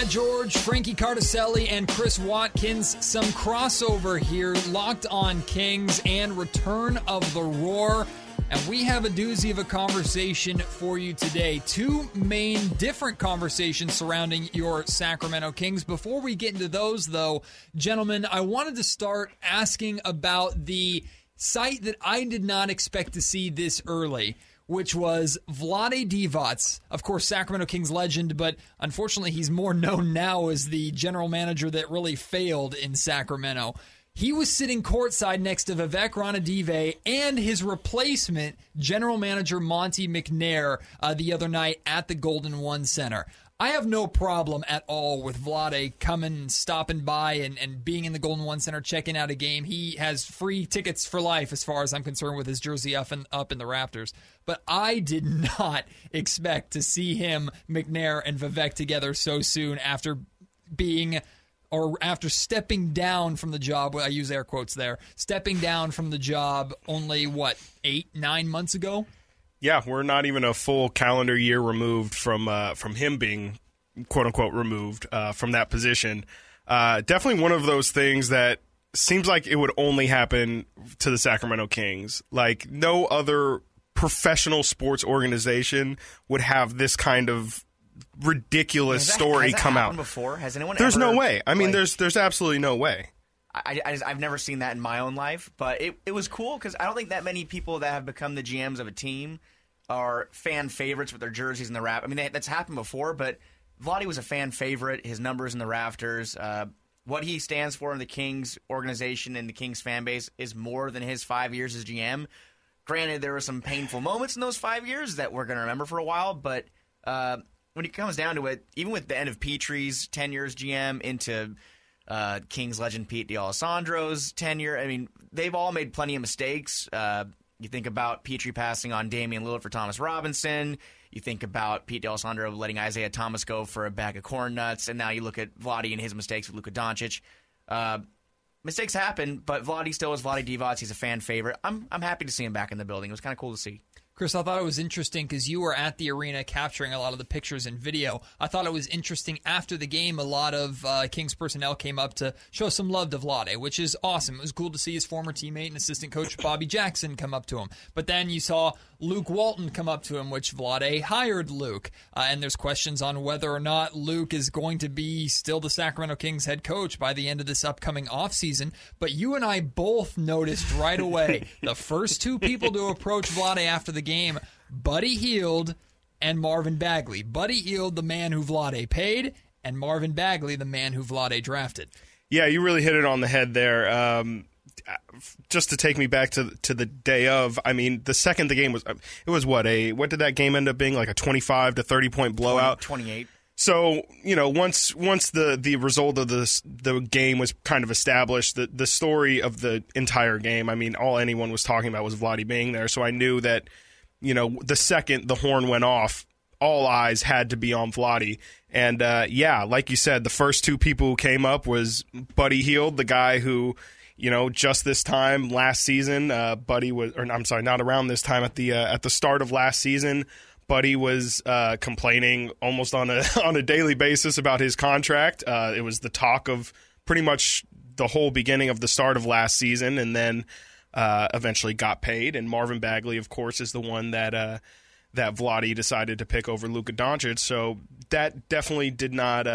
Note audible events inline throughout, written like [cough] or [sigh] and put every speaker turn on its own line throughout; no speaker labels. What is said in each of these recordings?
Matt George, Frankie Cardicelli, and Chris Watkins. Some crossover here, locked on Kings and return of the Roar. And we have a doozy of a conversation for you today. Two main different conversations surrounding your Sacramento Kings. Before we get into those, though, gentlemen, I wanted to start asking about the site that I did not expect to see this early which was Vlade Divac, of course, Sacramento Kings legend, but unfortunately, he's more [laughs] known now as the general manager that really failed in Sacramento. He was sitting courtside next to Vivek Ranadive and his replacement, general manager Monte McNair, uh, the other night at the Golden One Center. I have no problem at all with Vlade coming, stopping by, and, and being in the Golden One Center, checking out a game. He has free tickets for life, as far as I'm concerned, with his jersey up up in the rafters. But I did [laughs] not expect to see him, McNair, and Vivek together so soon after being or after stepping down from the job, I use air quotes there, stepping down from the job only what eight, nine months ago.
Yeah, we're not even a full calendar year removed from uh, from him being quote unquote removed uh, from that position. Uh, definitely one of those things that seems like it would only happen to the Sacramento Kings. Like no other professional sports organization would have this kind of ridiculous
that,
story come out
before. Has anyone?
There's
ever,
no way. I mean,
like,
there's there's absolutely no way.
I, I have never seen that in my own life, but it, it was cool because I don't think that many people that have become the GMs of a team are fan favorites with their jerseys in the wrap. I mean, they, that's happened before, but Vladi was a fan favorite. His numbers in the rafters, uh, what he stands for in the Kings organization and the Kings fan base is more than his five years as GM. Granted, there were some painful moments in those five years that we're going to remember for a while, but uh, when it comes down to it, even with the end of Petrie's tenure as GM into uh, Kings legend Pete D'Alessandro's tenure. I mean, they've all made plenty of mistakes. Uh, you think about Petrie passing on Damian Lillard for Thomas Robinson. You think about Pete D'Alessandro letting Isaiah Thomas go for a bag of corn nuts, and now you look at Vladi and his mistakes with Luka Doncic. Uh, mistakes happen, but Vladi still is Vladi Divac. He's a fan favorite. I'm I'm happy to see him back in the building. It was kind of cool to see.
Chris, I thought it was interesting because you were at the arena capturing a lot of the pictures and video. I thought it was interesting after the game, a lot of uh, Kings personnel came up to show some love to Vlade, which is awesome. It was cool to see his former teammate and assistant coach Bobby Jackson come up to him. But then you saw Luke Walton come up to him, which Vlade hired Luke. Uh, and there's questions on whether or not Luke is going to be still the Sacramento Kings head coach by the end of this upcoming offseason. But you and I both noticed right away [laughs] the first two people to approach Vlade after the game, Buddy Hield and Marvin Bagley. Buddy Hield, the man who Vlade paid, and Marvin Bagley, the man who Vlade drafted.
Yeah, you really hit it on the head there. Um, just to take me back to to the day of, I mean, the second the game was, it was what a what did that game end up being like a twenty five to thirty point blowout,
twenty eight.
So you know, once once the the result of this the game was kind of established, the the story of the entire game. I mean, all anyone was talking about was Vladdy being there. So I knew that you know the second the horn went off, all eyes had to be on Vladdy. And uh, yeah, like you said, the first two people who came up was Buddy Hield, the guy who you know, just this time last season, uh, Buddy was, or I'm sorry, not around this time at the uh, at the start of last season. Buddy was uh, complaining almost on a [laughs] on a daily basis about his contract. Uh, it was the talk of pretty much the whole beginning of the start of last season, and then uh, eventually got paid. And Marvin Bagley, of course, is the one that uh, that Vladi decided to pick over Luka Doncic. So that definitely did not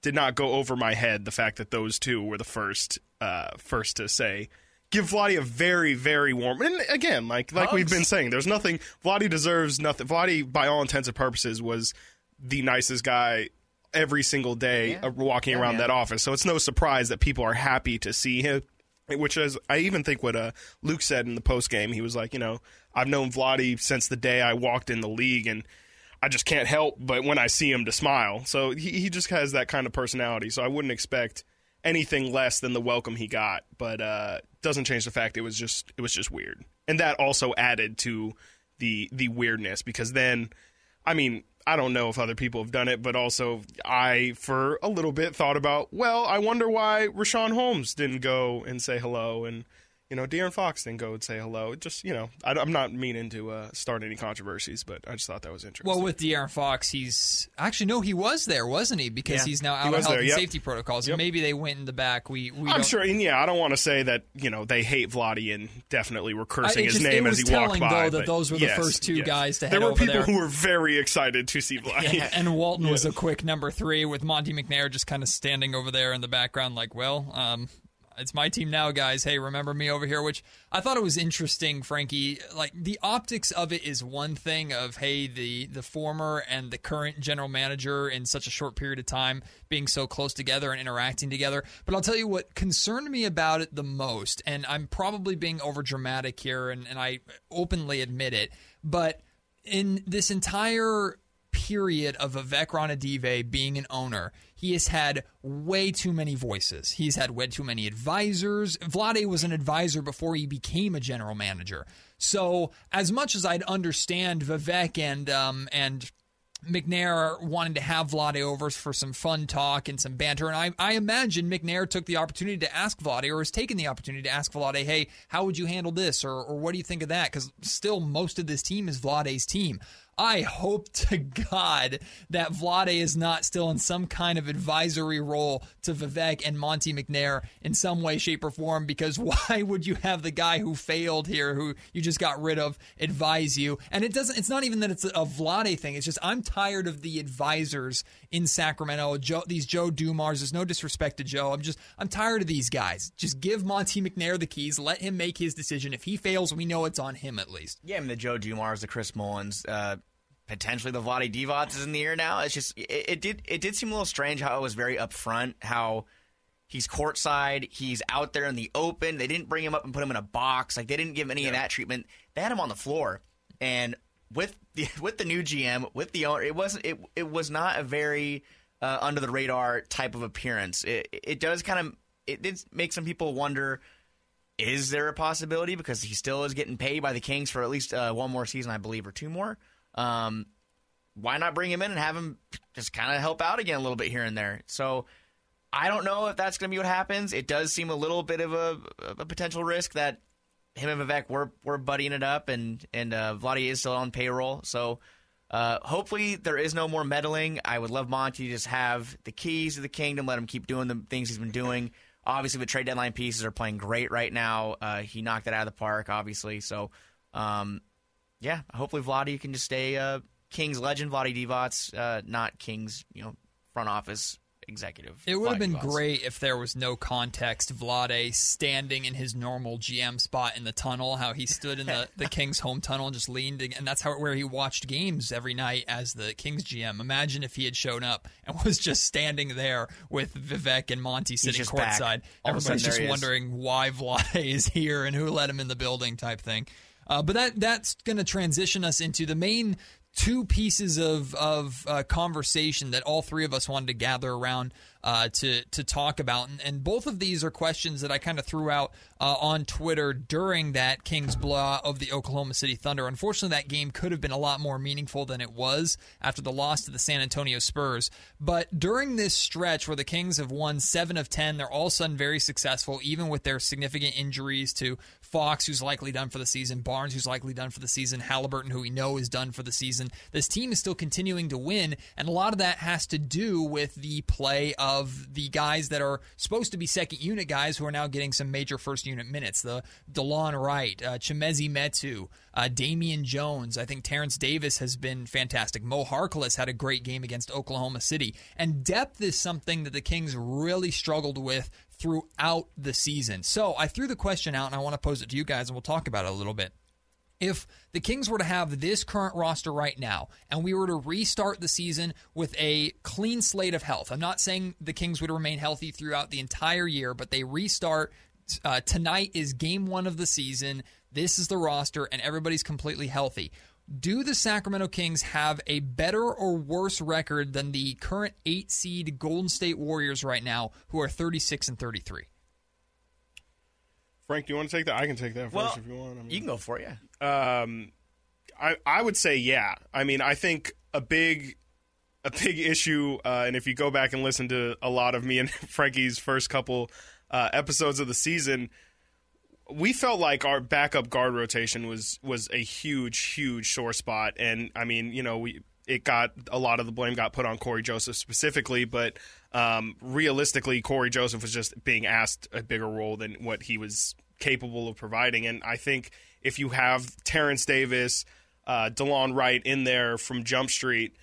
did not go over my head. The fact that those two were the first uh, first to say give Vladi a very, very warm. And again, like like Hugs. we've been saying, there's nothing. Vladi deserves nothing. Vladi, by all intents and purposes, was the nicest guy every single day yeah. Uh, walking yeah, around that office. So it's no surprise that people are happy to see him. Which is, I even think what uh, Luke said in the post game. He was like, you know, I've known Vladi since the day I walked in the league, and I just can't help but when I see him to smile. So he, he just has that kind of personality. So I wouldn't expect anything less than the welcome he got, but uh, doesn't change the fact it was just it was just weird, and that also added to the the weirdness because then, I mean, I don't know if other people have done it, but also I for a little bit thought about, well, I wonder why Richaun Holmes didn't go and say hello and you know, De'Aaron Fox didn't go and say hello. Just, you know, I, am not meaning to uh, start any controversies, but I just thought that was interesting.
Well, with De'Aaron Fox, he's actually no, he was there, wasn't he? Because yeah. he's now out of health there, and yep. safety protocols. Yep. Maybe they went in the back. We, we
I'm sure, and yeah, I don't want to say that you know they hate Vladdy and definitely were cursing his name as he walked by.
Though that those were the first two
yes.
guys to
head
There
were people
there.
who were very excited to see Vladdy.
Yeah, [laughs] and Walton was a quick number three with Monte McNair just kind of standing over there in the background, like, well, um, it's my team now, guys. Hey, remember me over here? Which I thought it was interesting, Frankie. Like the optics of it is one thing of hey, the the former and the current general manager in such a short period of time being so close together and interacting together. But I'll tell you what concerned me about it the most, and I'm probably being over dramatic here, and, and I openly admit it, but in this entire period of Vivek Ranadive being an owner, he has had way too many voices. He's had way too many advisors. Vlade was an advisor before he became a general manager. So, as much as I'd understand Vivek and um, and McNair wanting to have Vlade over for some fun talk and some banter. And I, I imagine McNair took the opportunity to ask Vlade or has taken the opportunity to ask Vlade, hey, how would you handle this? Or, or what do you think of that? Because still, most of this team is Vlade's team. I hope to God that Vlade is not still in some kind of advisory role to Vivek and Monte McNair in some way, shape, or form. Because [laughs] why would you have the guy who failed here, who you just got rid of, advise you? And it doesn't. It's not even that it's a Vlade thing. It's just I'm tired of the advisors in Sacramento. Joe, these Joe Dumars. There's no disrespect to Joe. I'm just I'm tired of these guys. Just give Monte McNair the keys. Let him make his decision. If he fails, we know it's on him at least.
Yeah, I mean the Joe Dumars, the Chris Mullins. Uh, potentially the Vlade Divac is in the air now. It's just it, it, did it did seem a little strange how it was very upfront how he's courtside, he's out there in the open. They didn't bring him up and put him in a box. Like they didn't give him any yeah. of that treatment. They had him on the floor, and with the [laughs] with the new GM with the owner, it wasn't it it was not a very uh, under the radar type of appearance. It it does kind of it did make some people wonder. Is there a possibility because he still is getting paid by the Kings for at least uh, one more season, I believe, or two more? Um, why not bring him in and have him just kind of help out again a little bit here and there? So I don't know if that's going to be what happens. It does seem a little bit of a, a potential risk that him and Vivek were were buddying it up, and and uh, Vladi is still on payroll. So uh, hopefully there is no more meddling. I would love Monte to just have the keys to the kingdom, let him keep doing the things he's been doing. Obviously, the trade deadline pieces are playing great right now. Uh, he knocked it out of the park, obviously. So um, yeah, hopefully Vladi can just stay uh, Kings legend, Vladi Divac, uh, not Kings, you know, front office executive.
It would have been great if there was no context. Vlade standing in his normal GM spot in the tunnel, how he stood in the, [laughs] the Kings home tunnel and just leaned, and that's how where he watched games every night as the Kings GM. Imagine if he had shown up and [laughs] was just standing there with Vivek and Monte sitting courtside. Everybody's just wondering why Vlade [laughs] is here and who let him in the building, type thing. Uh, but that that's going to transition us into the main two pieces of of uh, conversation that all three of us wanted to gather around uh, to to talk about, and, and, both of these are questions that I kind of threw out uh, on Twitter during that Kings blowout of the Oklahoma City Thunder. Unfortunately, that game could have been a lot more meaningful than it was after the loss to the San Antonio Spurs. But during this stretch where the Kings have won seven of ten, they're all of a sudden very successful, even with their significant injuries to Fox, who's likely done for the season, Barnes, who's likely done for the season, Halliburton, who we know is done for the season. This team is still continuing to win, and a lot of that has to do with the play of of the guys that are supposed to be second unit guys who are now getting some major first unit minutes. The DeLon Wright, uh, Chimezie Metu, uh, Damian Jones. I think Terence Davis has been fantastic. Mo Harkless had a great game against Oklahoma City. And depth is something that the Kings really struggled with throughout the season. So I threw the question out and I want to pose it to you guys and we'll talk about it a little bit if the Kings were to have this current roster right now and we were to restart the season with a clean slate of health, I'm not saying the Kings would remain healthy throughout the entire year, but they restart. Uh, tonight is game one of the season. This is the roster, and everybody's completely healthy. Do the Sacramento Kings have a better or worse record than the current eight seed Golden State Warriors right now, who are 36 and 33?
Frank, do you want to take that? I can take that first
well,
if you want.
I mean, you can go for it.
Yeah. Um, I I would say yeah. I mean, I think a big a big issue, uh, and if you go back and listen to a lot of me and [laughs] Frankie's first couple uh, episodes of the season, we felt like our backup guard rotation was was a huge, huge sore spot, and I mean, you know, we it got a lot of the blame got put on Cory Joseph specifically, but um, realistically, Cory Joseph was just being asked a bigger role than what he was capable of providing, and I think if you have Terence Davis, uh, Delon Wright in there from Jump Street.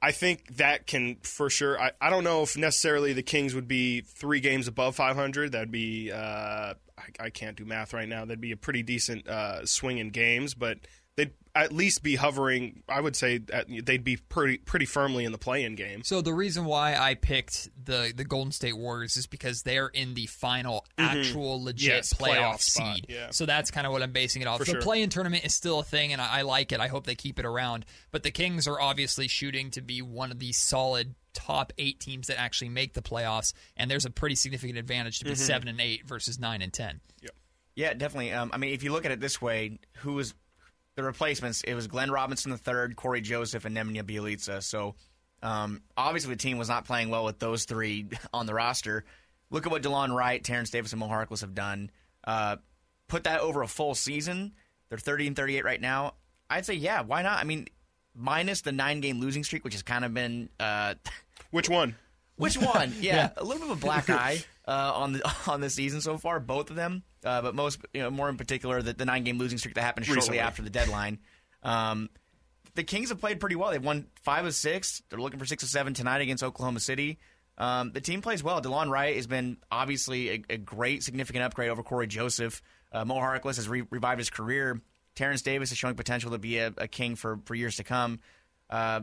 I think that can for sure. I, I don't know if necessarily the Kings would be three games above 500. That'd be uh, I, I, can't do math right now. That'd be a pretty decent uh, swing in games, but at least be hovering. I would say they'd be pretty pretty firmly in the play-in game.
So the reason why I picked the the Golden State Warriors is because they're in the final mm-hmm. actual legit
yes,
playoff,
playoff
seed.
Yeah.
So that's kind of what I'm basing it off.
For
the
sure.
play-in tournament is still a thing, and I, I like it. I hope they keep it around. But the Kings are obviously shooting to be one of the solid top eight teams that actually make the playoffs, and there's a pretty significant advantage to be
Mm-hmm.
seven and eight versus nine and ten.
Yeah, yeah, definitely. Um, I mean, if you look at it this way, who was the replacements? It was Glenn Robinson III, Cory Joseph, and Nemanja Bjelica. So um, obviously the team was not playing well with those three [laughs] on the roster. Look at what DeLon Wright, Terence Davis, and Mo Harkless have done. Uh, put that over a full season. They're 30 and 38 right now. I'd say, yeah, why not? I mean, minus the nine game losing streak, which has kind of been. Uh, [laughs]
Which one?
which one? [laughs] Yeah, a little bit of a black eye uh, on the on the season so far, both of them. Uh, but most, you know, more in particular, the, the nine game losing streak that happened shortly
Recently.
after the deadline. Um, the Kings have played pretty well. They've won five of six. They're looking for six of seven tonight against Oklahoma City. Um, the team plays well. DeLon Wright has been obviously a, a great, significant upgrade over Cory Joseph. Uh, Mo Harkless has re- revived his career. Terence Davis is showing potential to be a, a king for, for years to come. Uh,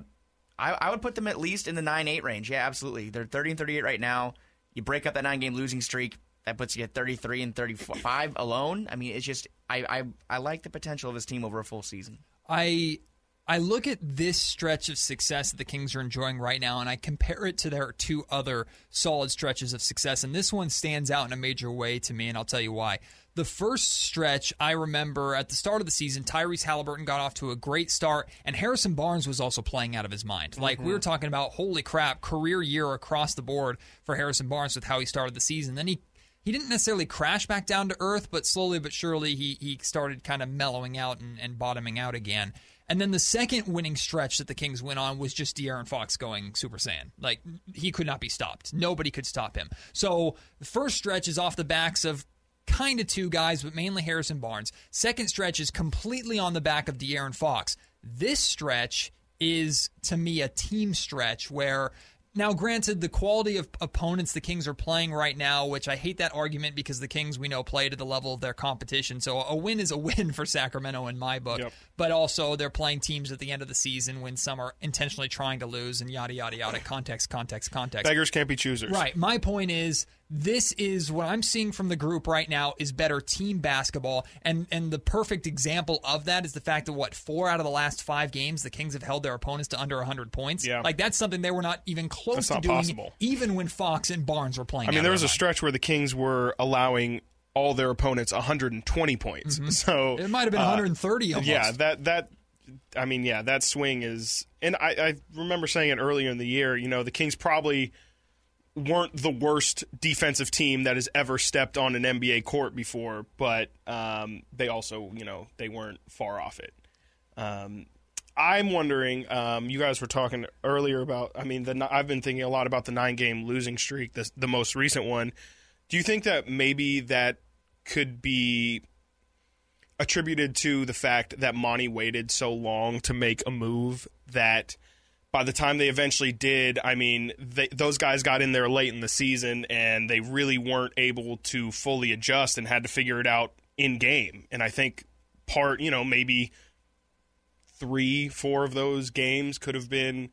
I, I would put them at least in the 9 8 range. Yeah, absolutely. They're 30 and 38 right now. You break up that nine game losing streak, that puts you at 33 and 35 [coughs] alone. I mean, it's just, I, I, I like the potential of this team over a full season.
I I look at this stretch of success that the Kings are enjoying right now, and I compare it to their two other solid stretches of success, and this one stands out in a major way to me, and I'll tell you why. The first stretch, I remember at the start of the season, Tyrese Halliburton got off to a great start, and Harrison Barnes was also playing out of his mind. Like we were mm-hmm. talking about, holy crap, career year across the board for Harrison Barnes with how he started the season. Then he he didn't necessarily crash back down to earth, but slowly but surely he he started kind of mellowing out and, and bottoming out again. And then the second winning stretch that the Kings went on was just De'Aaron Fox going Super Saiyan. Like he could not be stopped. Nobody could stop him. So the first stretch is off the backs of kind of two guys, but mainly Harrison Barnes. Second stretch is completely on the back of De'Aaron Fox. This stretch is to me a team stretch where now, granted, the quality of opponents the Kings are playing right now, which I hate that argument because the Kings we know play to the level of their competition. So a win is a [laughs] win for Sacramento in my book.
Yep.
But also, they're playing teams at the end of the season when some are intentionally trying to lose and yada, yada, yada. Context, context, context.
Beggars can't be choosers.
Right. My point is this is what I'm seeing from the group right now is better team basketball. And and the perfect example of that is the fact that what, four out of the last five games the Kings have held their opponents to under hundred points.
Yeah.
Like that's something they were not even close to doing
possible.
even when Fox and Barnes were playing.
I mean, there was a stretch where the Kings were allowing all their opponents 120 points. [laughs] So
It might have been
uh,
130 almost.
Yeah, that that I mean, yeah, that swing is and I, I remember saying it earlier in the year, you know, the Kings probably weren't the worst defensive team that has ever stepped on an NBA court before, but um, they also, you know, they weren't far off it. Um, I'm wondering. Um, you guys were talking earlier about. I mean, the I've been thinking a lot about the nine game losing streak, the, the most recent one. Do you think that maybe that could be attributed to the fact that Monte waited so long to make a move that by the time they eventually did, I mean, they, those guys got in there late in the season and they really weren't able to fully adjust and had to figure it out in game. And I think part, you know, maybe three, four of those games could have been,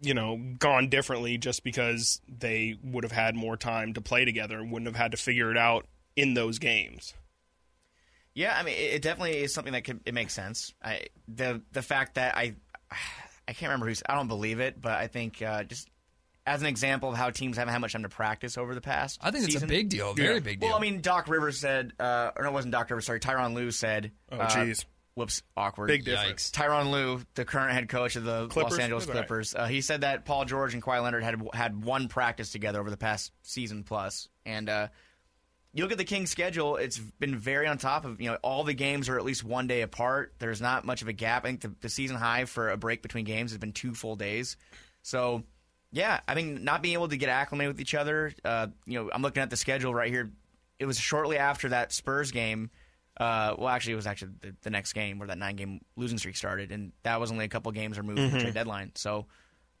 you know, gone differently just because they would have had more time to play together and wouldn't have had to figure it out in those games.
Yeah, I mean, it, it definitely is something that could it makes sense. I the the fact that I I can't remember who's I don't believe it, but I think uh, just as an example of how teams haven't had much time to practice over the past.
I think it's a big deal, a very
Yeah.
big deal.
Well, I mean, Doc Rivers said, uh, or no, it wasn't Doc Rivers. Sorry, Tyronn Lue said.
Oh,
uh,
jeez.
whoops, awkward.
Big difference.
Tyronn Lue, the current head coach of the
Clippers?
Los Angeles
That's all right.
Clippers, uh, he said that Paul George and Kawhi Leonard had had one practice together over the past season plus, and uh, you look at the Kings' schedule; it's been very on top of you know all the games are at least one day apart. There's not much of a gap. I think the, the season high for a break between games has been two full days. So, yeah, I mean, not being able to get acclimated with each other. Uh, you know, I'm looking at the schedule right here. It was shortly after that Spurs game. Uh, well, actually, it was actually the, the next game where that nine game losing streak started, and that was only a couple games removed from the trade deadline. So,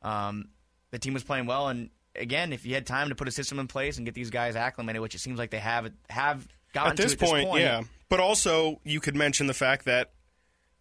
um, the team was playing well, and again, if you had time to put a system in place and get these guys acclimated, which it seems like they have have gotten
at this, point,
this point,
yeah. But also, you could mention the fact that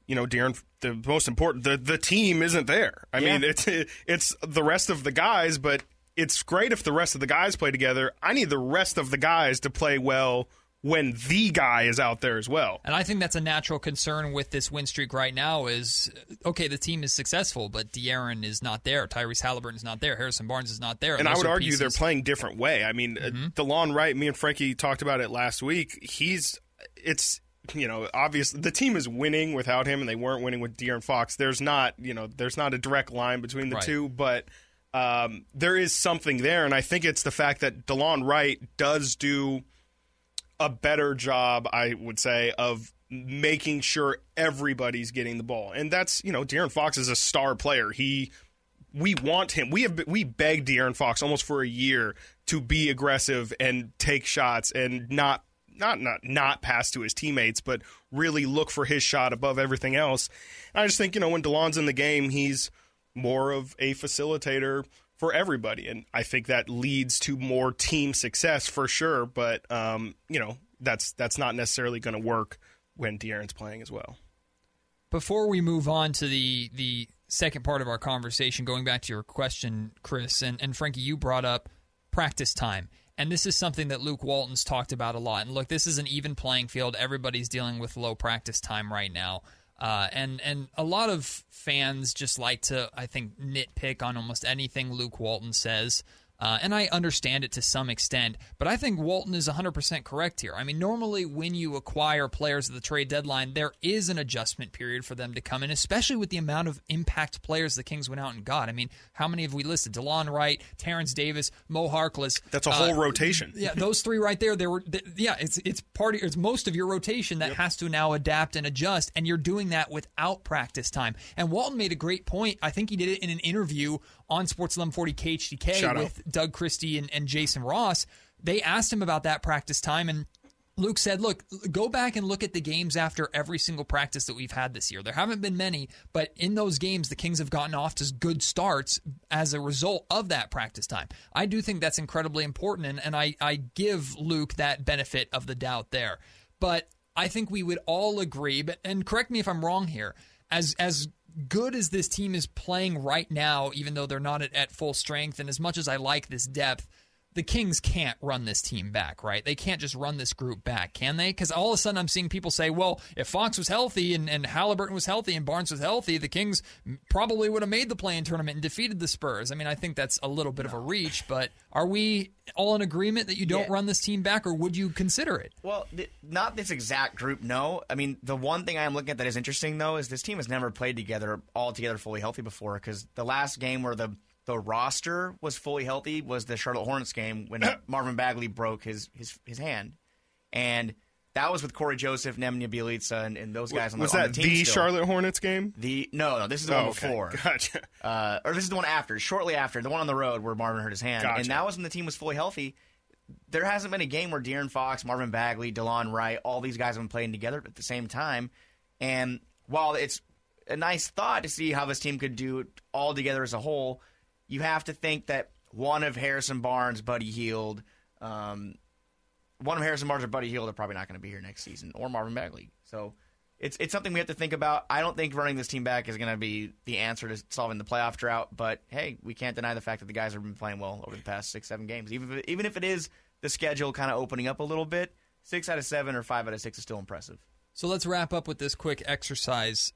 you know, De'Aaron. The most important, the the team isn't there. I
Yeah.
mean, it's it's the rest of the guys, but it's great if the rest of the guys play together. I need the rest of the guys to play well when the guy is out there as well.
And I think that's a natural concern with this win streak right now is okay, the team is successful, but De'Aaron is not there. Tyrese Halliburton is not there. Harrison Barnes is not there.
And I would argue they're
pieces-
playing different way. I mean,
Mm-hmm.
uh DeLon Wright, me and Frankie talked about it last week. He's it's you know obviously the team is winning without him, and they weren't winning with De'Aaron Fox. There's not you know there's not a direct line between the
Right.
two, but um, there is something there, and I think it's the fact that DeLon Wright does do a better job, I would say, of making sure everybody's getting the ball. And that's, you know, De'Aaron Fox is a star player. He we want him. We have we begged De'Aaron Fox almost for a year to be aggressive and take shots and not not not not pass to his teammates, but really look for his shot above everything else. And I just think, you know, when DeLon's in the game, he's more of a facilitator for everybody. And I think that leads to more team success for sure. But um, you know, that's that's not necessarily gonna work when De'Aaron's playing as well.
Before we move on to the the second part of our conversation, going back to your question, Chris and, and Frankie, you brought up practice time. And this is something that Luke Walton's talked about a lot. And look, this is an even playing field. Everybody's dealing with low practice time right now. Uh, and and a lot of fans just like to, I think, nitpick on almost anything Luke Walton says. Uh, and I understand it to some extent, but I think Walton is 100% correct here. I mean, normally when you acquire players at the trade deadline, there is an adjustment period for them to come in, especially with the amount of impact players the Kings went out and got. I mean, how many have we listed? DeLon Wright, Terence Davis, Mo Harkless.
That's a
Uh,
whole rotation. [laughs]
yeah, those three right there. They were, th- yeah, it's it's part of, it's most of your rotation that has to now adapt and adjust, and you're doing that without practice time. And Walton made a great point. I think he did it in an interview on Sports 1140 KHTK
Shout out.
with Doug Christie and, and Jason Ross. They asked him about that practice time, and Luke said, "Look, go back and look at the games after every single practice that we've had this year. There haven't been many, but in those games, the Kings have gotten off to good starts as a result of that practice time. I do think that's incredibly important, and, and I, I give Luke that benefit of the doubt there. But I think we would all agree, but and correct me if I'm wrong here, as as good as this team is playing right now, even though they're not at, at full strength, and as much as I like this depth, the Kings can't run this team back, right? They can't just run this group back, can they? Because all of a sudden I'm seeing people say, well, if Fox was healthy and, and Halliburton was healthy and Barnes was healthy, the Kings probably would have made the play in tournament and defeated the Spurs. I mean, I think that's a little bit of a reach, but are we all in agreement that you don't
Yeah.
run this team back, or would you consider it?
Well, th- not this exact group, no. I mean, the one thing I'm looking at that is interesting, though, is this team has never played together, all together, fully healthy before. Because the last game where the the roster was fully healthy was the Charlotte Hornets game when [coughs] Marvin Bagley broke his his his hand, and that was with Cory Joseph, Nemanja Bjelica, and, and those guys on the,
Was
on
that
the team
the
still.
Charlotte Hornets game?
The no, no, this is the one
Oh, okay.
before. [laughs]
Gotcha.
uh, or this is the one after, shortly after, the one on the road where Marvin hurt his hand,
Gotcha.
and that was when the team was fully healthy. There hasn't been a game where De'Aaron Fox, Marvin Bagley, DeLon Wright, all these guys have been playing together at the same time. And while it's a nice thought to see how this team could do it all together as a whole, you have to think that one of Harrison Barnes, Buddy Hield, um, one of Harrison Barnes or Buddy Hield are probably not going to be here next season, or Marvin Bagley. So it's it's something we have to think about. I don't think running this team back is going to be the answer to solving the playoff drought. But hey, we can't deny the fact that the guys have been playing well over the past six, seven games. Even if even if it is the schedule kind of opening up a little bit, six out of seven or five out of six is still impressive.
So let's wrap up with this quick exercise.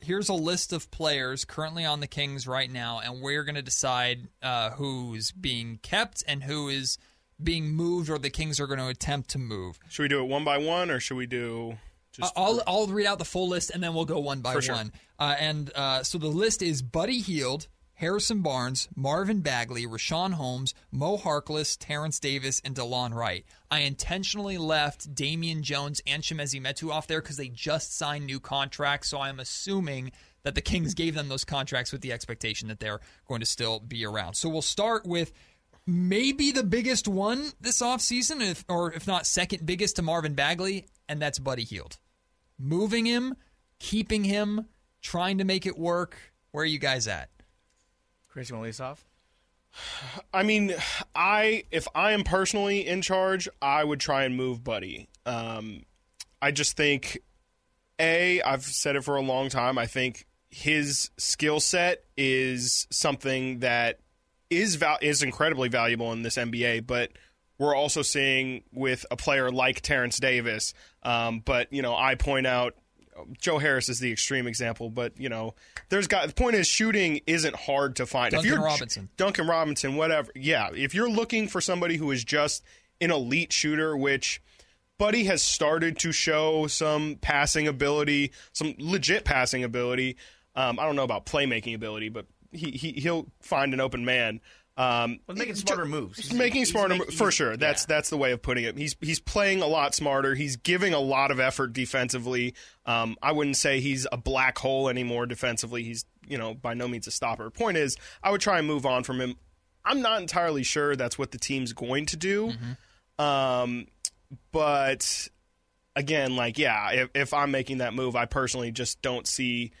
Here's a list of players currently on the Kings right now, and we're going to decide uh, who's being kept and who is being moved, or the Kings are going to attempt to move.
Should we do it one by one, or should we do just?
Uh, I'll I'll read out the full list, and then we'll go one by
sure.
one. Uh, and uh, so the list is Buddy Hield, Harrison Barnes, Marvin Bagley, Richaun Holmes, Mo Harkless, Terence Davis, and DeLon Wright. I intentionally left Damian Jones and Chimezie Metu off there because they just signed new contracts. So I'm assuming that the Kings gave them those contracts with the expectation that they're going to still be around. So we'll start with maybe the biggest one this offseason, if, or if not second biggest to Marvin Bagley, and that's Buddy Hield. Moving him, keeping him, trying to make it work. Where are you guys at?
You want to lead off?
I mean, I if I am personally in charge, I would try and move Buddy. Um, I just think, a I've said it for a long time. I think his skill set is something that is val- is incredibly valuable in this NBA, but we're also seeing with a player like Terence Davis. Um, but you know, I point out Joe Harris is the extreme example, but you know, there's got the point is shooting isn't hard to find.
Duncan
if you're
Robinson.
Duncan Robinson, whatever. Yeah, if you're looking for somebody who is just an elite shooter, which Buddy has started to show some passing ability, some legit passing ability. Um, I don't know about playmaking ability, but he, he he'll find an open man. Um,
Well, making smarter moves.
He's making
He's
smarter
make-
for sure. That's
yeah.
that's the way of putting it. He's he's playing a lot smarter. He's giving a lot of effort defensively. Um, I wouldn't say he's a black hole anymore defensively. He's you know by no means a stopper. Point is, I would try and move on from him. I'm not entirely sure that's what the team's going to do. Um, but again, like yeah, if, if I'm making that move, I personally just don't see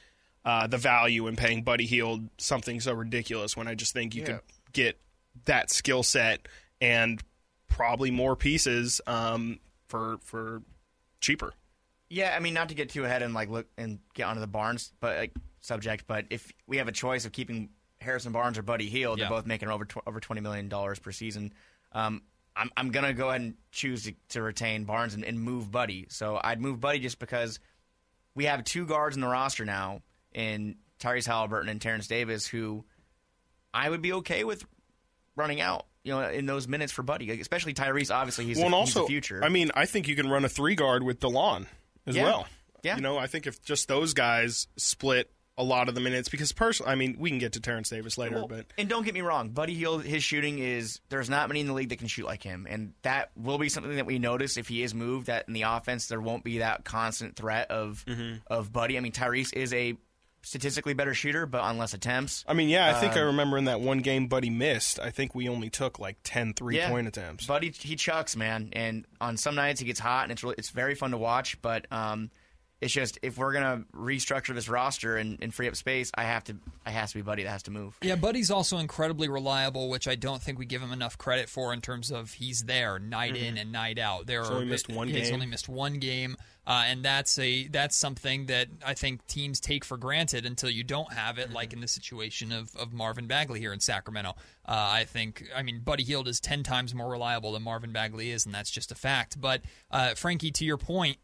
uh, the value in paying Buddy Hield something so ridiculous when I just think you could get that skill set and probably more pieces um, for for cheaper.
Yeah, I mean, not to get too ahead and like look and get onto the Barnes, but like subject. But if we have a choice of keeping Harrison Barnes or Buddy Hield,
Yeah.
they're both making over tw- over twenty million dollars per season. Um, I'm I'm gonna go ahead and choose to, to retain Barnes and, and move Buddy. So I'd move Buddy just because we have two guards in the roster now in Tyrese Halliburton and Terence Davis, who I would be okay with running out. You know, in those minutes for Buddy, especially Tyrese. Obviously, he's,
well,
the,
and
he's the future.
I mean, I think you can run a three guard with Delon as
Yeah.
well.
Yeah.
you know, I think if just those guys split a lot of the minutes, because personally, I mean, we can get to Terence Davis later,
Well,
but
and don't get me wrong, Buddy Hield, his shooting is there's not many in the league that can shoot like him, and that will be something that we notice if he is moved. That in the offense there won't be that constant threat of
Mm-hmm.
of Buddy. I mean, Tyrese is a statistically better shooter, but on less attempts.
I mean, yeah, I think I
Um,
remember in that one game Buddy missed. I think we only took like 10 three point attempts.
Buddy he chucks, man, and on some nights he gets hot, and it's really, it's very fun to watch. But um, it's just if we're gonna restructure this roster and, and free up space, I have to I has to be Buddy that has to move.
Yeah, Buddy's also incredibly reliable, which I don't think we give him enough credit for in terms of he's there night in and night out. There
He's
are
only missed one
He's
game.
only missed one game, uh, and that's a that's something that I think teams take for granted until you don't have it. Like in the situation of, of Marvin Bagley here in Sacramento, uh, I think I mean Buddy Hield is ten times more reliable than Marvin Bagley is, and that's just a fact. But uh, Frankie, to your point,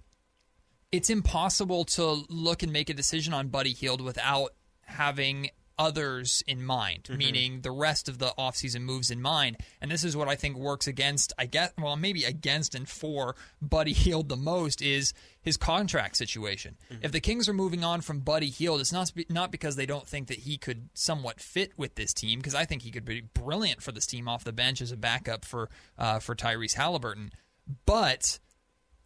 it's impossible to look and make a decision on Buddy Hield without having others in mind, meaning the rest of the offseason moves in mind. And this is what I think works against, I guess, well, maybe against and for Buddy Hield the most is his contract situation. If the Kings are moving on from Buddy Hield, it's not not because they don't think that he could somewhat fit with this team, because I think he could be brilliant for this team off the bench as a backup for uh, for Tyrese Halliburton. But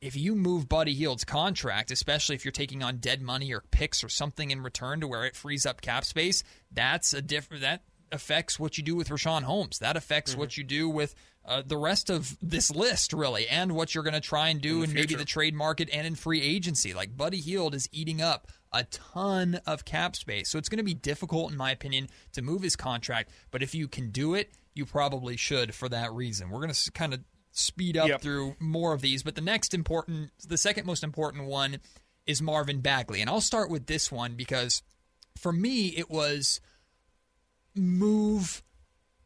if you move Buddy Hield's contract, especially if you're taking on dead money or picks or something in return to where it frees up cap space, that's a different that affects what you do with Richaun Holmes. That affects what you do with uh, the rest of this list, really, and what you're going to try and do in, maybe the trade market and in free agency. Like Buddy Hield is eating up a ton of cap space, so it's going to be difficult, in my opinion, to move his contract. But if you can do it, you probably should for that reason. We're going to kind of speed up
Yep.
through more of these, but the next important, the second most important one is Marvin Bagley. And I'll start with this one because for me, it was move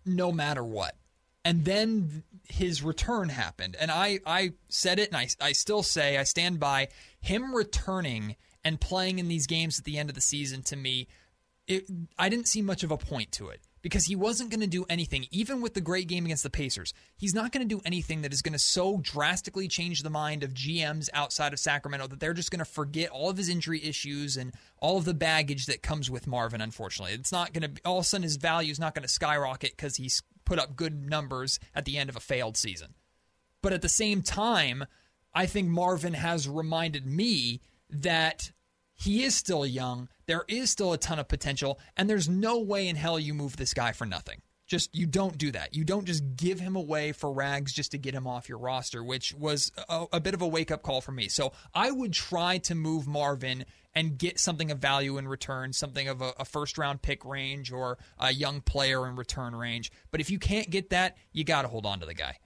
no matter what. And then his return happened. And I, I said it and I, I still say, I stand by him returning and playing in these games at the end of the season to me. It, I didn't see much of a point to it because he wasn't going to do anything, even with the great game against the Pacers. He's not going to do anything that is going to so drastically change the mind of GMs outside of Sacramento that they're just going to forget all of his injury issues and all of the baggage that comes with Marvin, unfortunately. It's not going to, all of a sudden, his value is not going to skyrocket because he's put up good numbers at the end of a failed season. But at the same time, I think Marvin has reminded me that he is still young. There is still a ton of potential, and there's no way in hell you move this guy for nothing. Just you don't do that. You don't just give him away for rags just to get him off your roster, which was a, a bit of a wake up call for me. So I would try to move Marvin and get something of value in return, something of a, a first round pick range or a young player in return range. But if you can't get that, you got to hold on to the guy.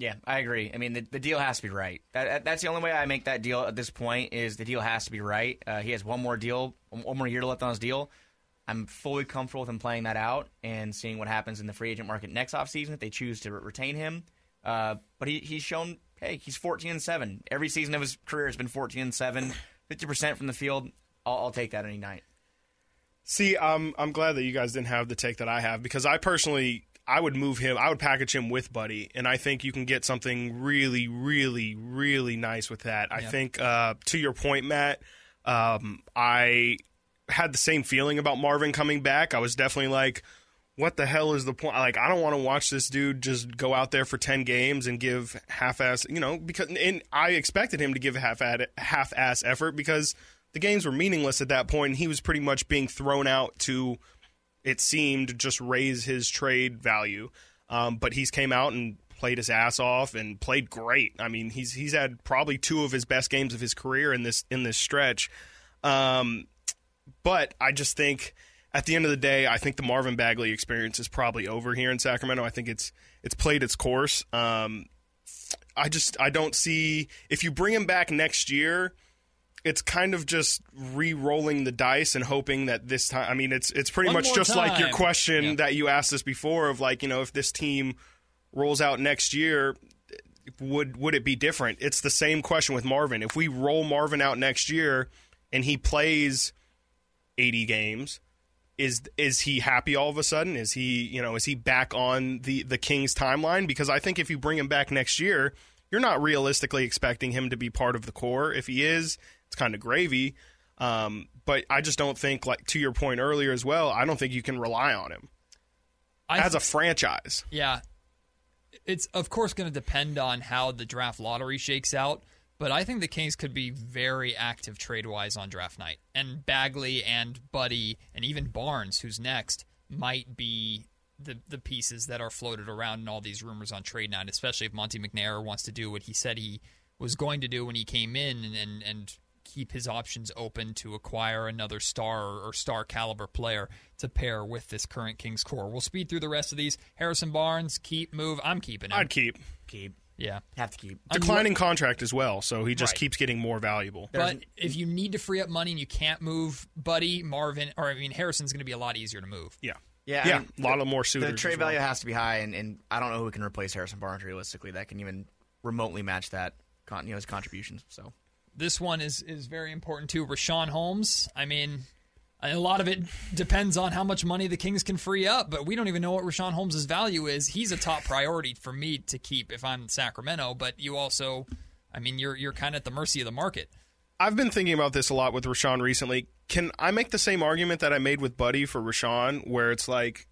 Yeah, I agree. I mean, the, the deal has to be right. That, that's the only way I make that deal at this point is the deal has to be right. Uh, he has one more deal, one more year left on his deal. I'm fully comfortable with him playing that out and seeing what happens in the free agent market next offseason if they choose to retain him. Uh, but he, he's shown, hey, he's 14 and 7. Every season of his career has been 14 and 7, 50% from the field. I'll, I'll take that any night.
See, um, I'm glad that you guys didn't have the take that I have because I personally I would move him. I would package him with Buddy, and I think you can get something really, really, really nice with that. I think, uh, to your point, Matt, um, I had the same feeling about Marvin coming back. I was definitely like, what the hell is the point? Like, I don't want to watch this dude just go out there for 10 games and give half ass, you know, because, and I expected him to give a half half ass effort because the games were meaningless at that point, and he was pretty much being thrown out to it seemed just raise his trade value. Um, but he's came out and played his ass off and played great. I mean, he's he's had probably two of his best games of his career in this in this stretch. Um, but I just think at the end of the day, I think the Marvin Bagley experience is probably over here in Sacramento. I think it's it's played its course. Um, I just I don't see if you bring him back next year it's kind of just re-rolling the dice and hoping that this time. I mean, it's it's pretty
One
much just like your question
Yeah.
that you asked us before of like you know if this team rolls out next year, would would it be different? It's the same question with Marvin. If we roll Marvin out next year and he plays eighty games. Is is he happy all of a sudden? Is he you know is he back on the the Kings timeline? Because I think if you bring him back next year, you're not realistically expecting him to be part of the core. If he is, it's kind of gravy. Um, but I just don't think, like to your point earlier as well, I don't think you can rely on him
I
as a franchise.
Yeah. It's of course going to depend on how the draft lottery shakes out, but I think the Kings could be very active trade wise on draft night. And Bagley and Buddy and even Barnes, who's next, might be the the pieces that are floated around in all these rumors on trade night, especially if Monte McNair wants to do what he said he was going to do when he came in and and, and keep his options open to acquire another star or star caliber player to pair with this current Kings core. We'll speed through the rest of these. Harrison Barnes, keep, move. I'm keeping him.
I'd keep
Keep.
yeah.
Have to keep.
declining contract as well, so he just
Right.
keeps getting more valuable.
But if you need to free up money and you can't move Buddy, Marvin, or I mean Harrison's going to be a lot easier to move.
Yeah,
Yeah, I
yeah,
mean,
a lot
the-
of more suitors.
The
trade well.
value has to be high, and, and I don't know who can replace Harrison Barnes realistically that can even remotely match that, you know, his contributions. So
This one is is very important too. Richaun Holmes. I mean, a lot of it depends on how much money the Kings can free up, but we don't even know what Richaun Holmes' value is. He's a top priority for me to keep if I'm Sacramento, but you also, I mean, you're you're kind of at the mercy of the market.
I've been thinking about this a lot with Richaun recently. Can I make the same argument that I made with Buddy for Richaun, where it's like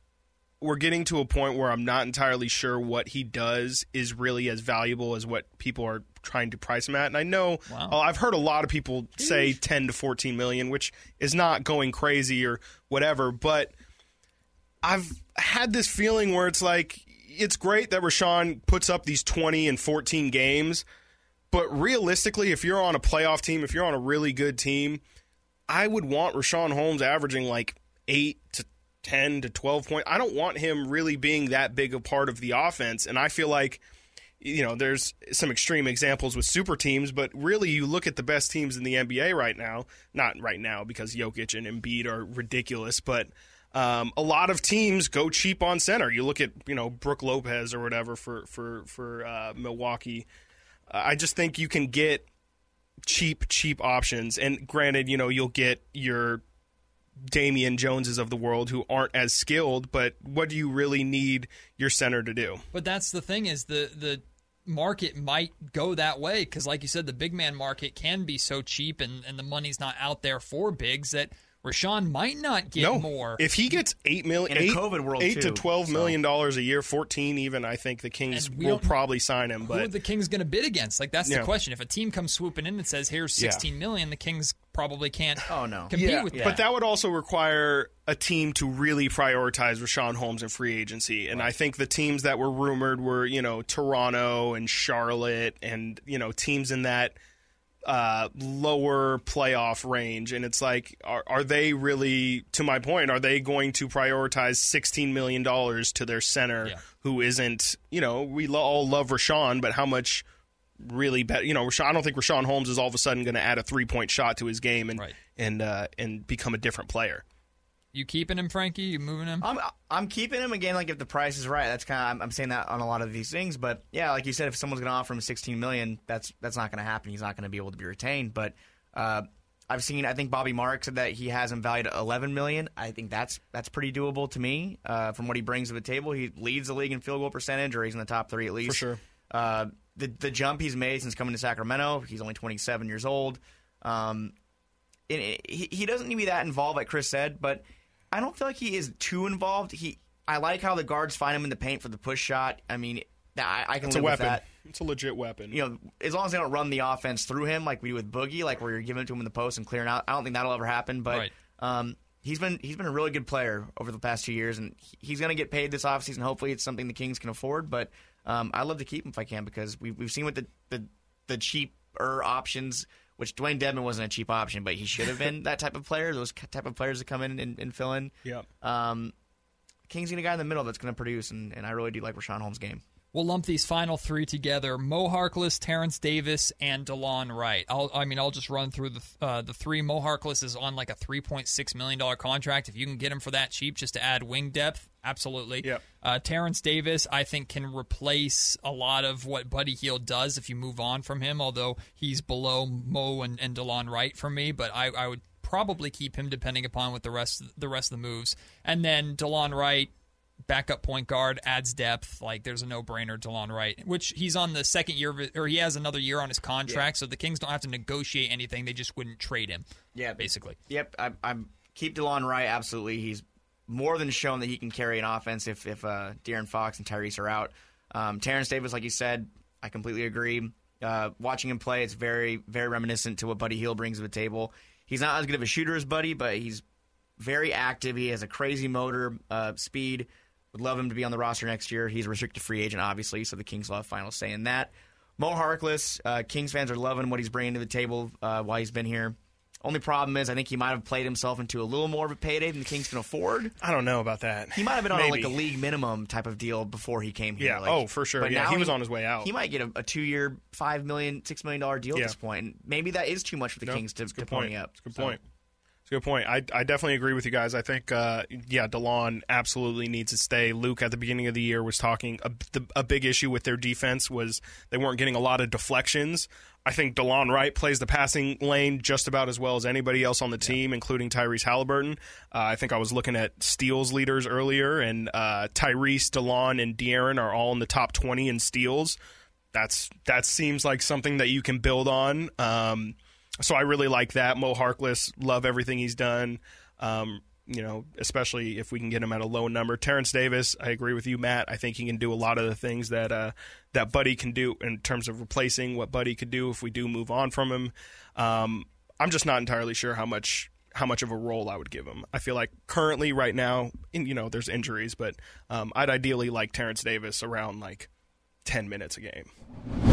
we're getting to a point where I'm not entirely sure what he does is really as valuable as what people are trying to price him at. And I know
Wow.
uh, I've heard a lot of people say 10 to 14 million, which is not going crazy or whatever, but I've had this feeling where it's like it's great that Richaun puts up these 20 and 14 games, but realistically, if you're on a playoff team, if you're on a really good team, I would want Richaun Holmes averaging like 8 to 10 to 12 points. I don't want him really being that big a part of the offense, and I feel like you know, there's some extreme examples with super teams, but really you look at the best teams in the NBA right now, not right now because Jokic and Embiid are ridiculous, but um, a lot of teams go cheap on center. You look at, you know, Brook Lopez or whatever for for for uh, Milwaukee. I just think you can get cheap cheap options and granted, you know, you'll get your Damian Joneses of the world who aren't as skilled, but what do you really need your center to do?
But that's the thing is the the market might go that way because, like you said, the big man market can be so cheap and, and the money's not out there for bigs that Richaun might not get
no,
more.
If he gets eight million,
In a
eight,
COVID world,
eight to
too,
twelve
so.
million dollars a year, fourteen even, I think the Kings will probably sign him.
But who are the Kings going to bid against? Like that's the question. If a team comes swooping in and says, "Here's
Yeah.
sixteen million, the Kings probably can't.
Oh, no.
compete
yeah,
with that.
but that would also require a team to really prioritize Richaun Holmes in free agency. And I think the teams that were rumored were, you know, Toronto and Charlotte and, you know, teams in that uh, lower playoff range. And it's like, are, are they really, to my point, are they going to prioritize $16 million to their center
Yeah.
who isn't, you know, we lo- all love Richaun, but how much really bet you know Richaun, I don't think Richaun Holmes is all of a sudden going to add a three point shot to his game and
Right.
and uh, and become a different player.
You keeping him, Frankie? You moving him?
I'm I'm keeping him again. Like if the price is right, that's kind of I'm, I'm saying that on a lot of these things. But yeah, like you said, if someone's going to offer him 16 million, that's that's not going to happen. He's not going to be able to be retained. But uh, I've seen. I think Bobby Mark said that he has him valued at 11 million. I think that's that's pretty doable to me. Uh, from what he brings to the table, he leads the league in field goal percentage, or he's in the top three at least.
For sure.
Uh, the the jump he's made since coming to Sacramento, he's only 27 years old. Um, and it- he, he doesn't need to be that involved, like Chris said, but I don't feel like he is too involved. He I like how the guards find him in the paint for the push shot. I mean, I, I can
It's a
live with
weapon.
that.
It's a legit weapon.
You know, as long as they don't run the offense through him like we do with Boogie, like where you're giving it to him in the post and clearing out. I don't think that'll ever happen. But
Right.
um, he's been he's been a really good player over the past two years, and he's going to get paid this offseason. Hopefully, it's something the Kings can afford. But um, I'd love to keep him if I can because we, we've seen what the the, the cheaper options. Which Dewayne Dedmon wasn't a cheap option, but he should have been [laughs] that type of player. Those type of players that come in and, and fill in.
Yep.
Um, Kings need a guy in the middle that's going to produce, and, and I really do like Richaun Holmes' game.
We'll lump these final three together: Mo Harkless, Terence Davis, and Delon Wright. I'll, I mean, I'll just run through the uh, the three. Mo Harkless is on like a three point six million dollar contract. If you can get him for that cheap, just to add wing depth, absolutely.
Yep.
Uh, Terence Davis, I think, can replace a lot of what Buddy Hield does if you move on from him. Although he's below Mo and, and Delon Wright for me, but I, I would probably keep him depending upon what the rest the rest of the moves. And then Delon Wright backup point guard adds depth. Like there's a no brainer, Delon Wright, which he's on the second year of it, or he has another year on his contract, so the Kings don't have to negotiate anything. They just wouldn't trade him.
Yeah,
basically.
Yep, I, I'm keep Delon Wright. Absolutely, he's more than shown that he can carry an offense if if uh, De'Aaron Fox and Tyrese are out. Um, Terence Davis, like you said, I completely agree. Uh, watching him play, it's very very reminiscent to what Buddy Hield brings to the table. He's not as good of a shooter as Buddy, but he's very active. He has a crazy motor, uh, speed. Would love him to be on the roster next year. He's a restricted free agent, obviously, so the Kings will have final say in that. Mo Harkless, uh, Kings fans are loving what he's bringing to the table uh, while he's been here. Only problem is, I think he might have played himself into a little more of a payday than the Kings can afford.
I don't know about that.
He might have been on like a league minimum type of deal before he came here.
Yeah,
Like,
oh, for sure.
but
Yeah,
now
he was on his way out.
He might get a, a two-year, five million, six million dollar deal
Yeah.
at this point, and maybe that is too much for the
No,
Kings to,
it's a good
to pony
point.
up.
It's a good
So-
point. It's a good point. I, I definitely agree with you guys. I think, uh, yeah, DeLon absolutely needs to stay. Luke at the beginning of the year was talking. A, the, a big issue with their defense was they weren't getting a lot of deflections. I think DeLon Wright plays the passing lane just about as well as anybody else on the team, including Tyrese Halliburton. Uh, I think I was looking at steals leaders earlier, and uh, Tyrese, DeLon, and De'Aaron are all in the top 20 in steals. That's that seems like something that you can build on. Um, so I really like that. Mo Harkless, love everything he's done. Um, you know, especially if we can get him at a low number. Terence Davis, I agree with you, Matt. I think he can do a lot of the things that uh, that Buddy can do in terms of replacing what Buddy could do if we do move on from him. Um, I'm just not entirely sure how much how much of a role I would give him. I feel like currently, right now, in, you know, there's injuries, but um, I'd ideally like Terence Davis around like 10 minutes a game.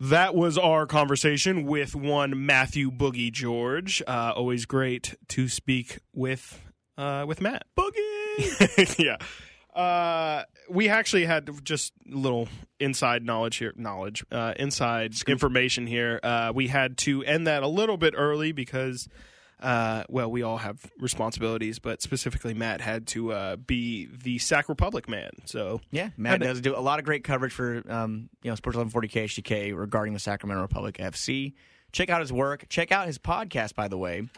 That was our conversation with one Matthew Boogie George. Uh, always great to speak with uh, with Matt Boogie. [laughs] yeah, uh, we actually had just a little inside knowledge here, knowledge, uh, inside information here. Uh, we had to end that a little bit early because. Uh, well, we all have responsibilities, but specifically Matt had to uh, be the Sac Republic man. So
Yeah, Matt does do a lot of great coverage for um, you know Sports 1140 KHTK regarding the Sacramento Republic FC. check out his work. Check out his podcast, by the way.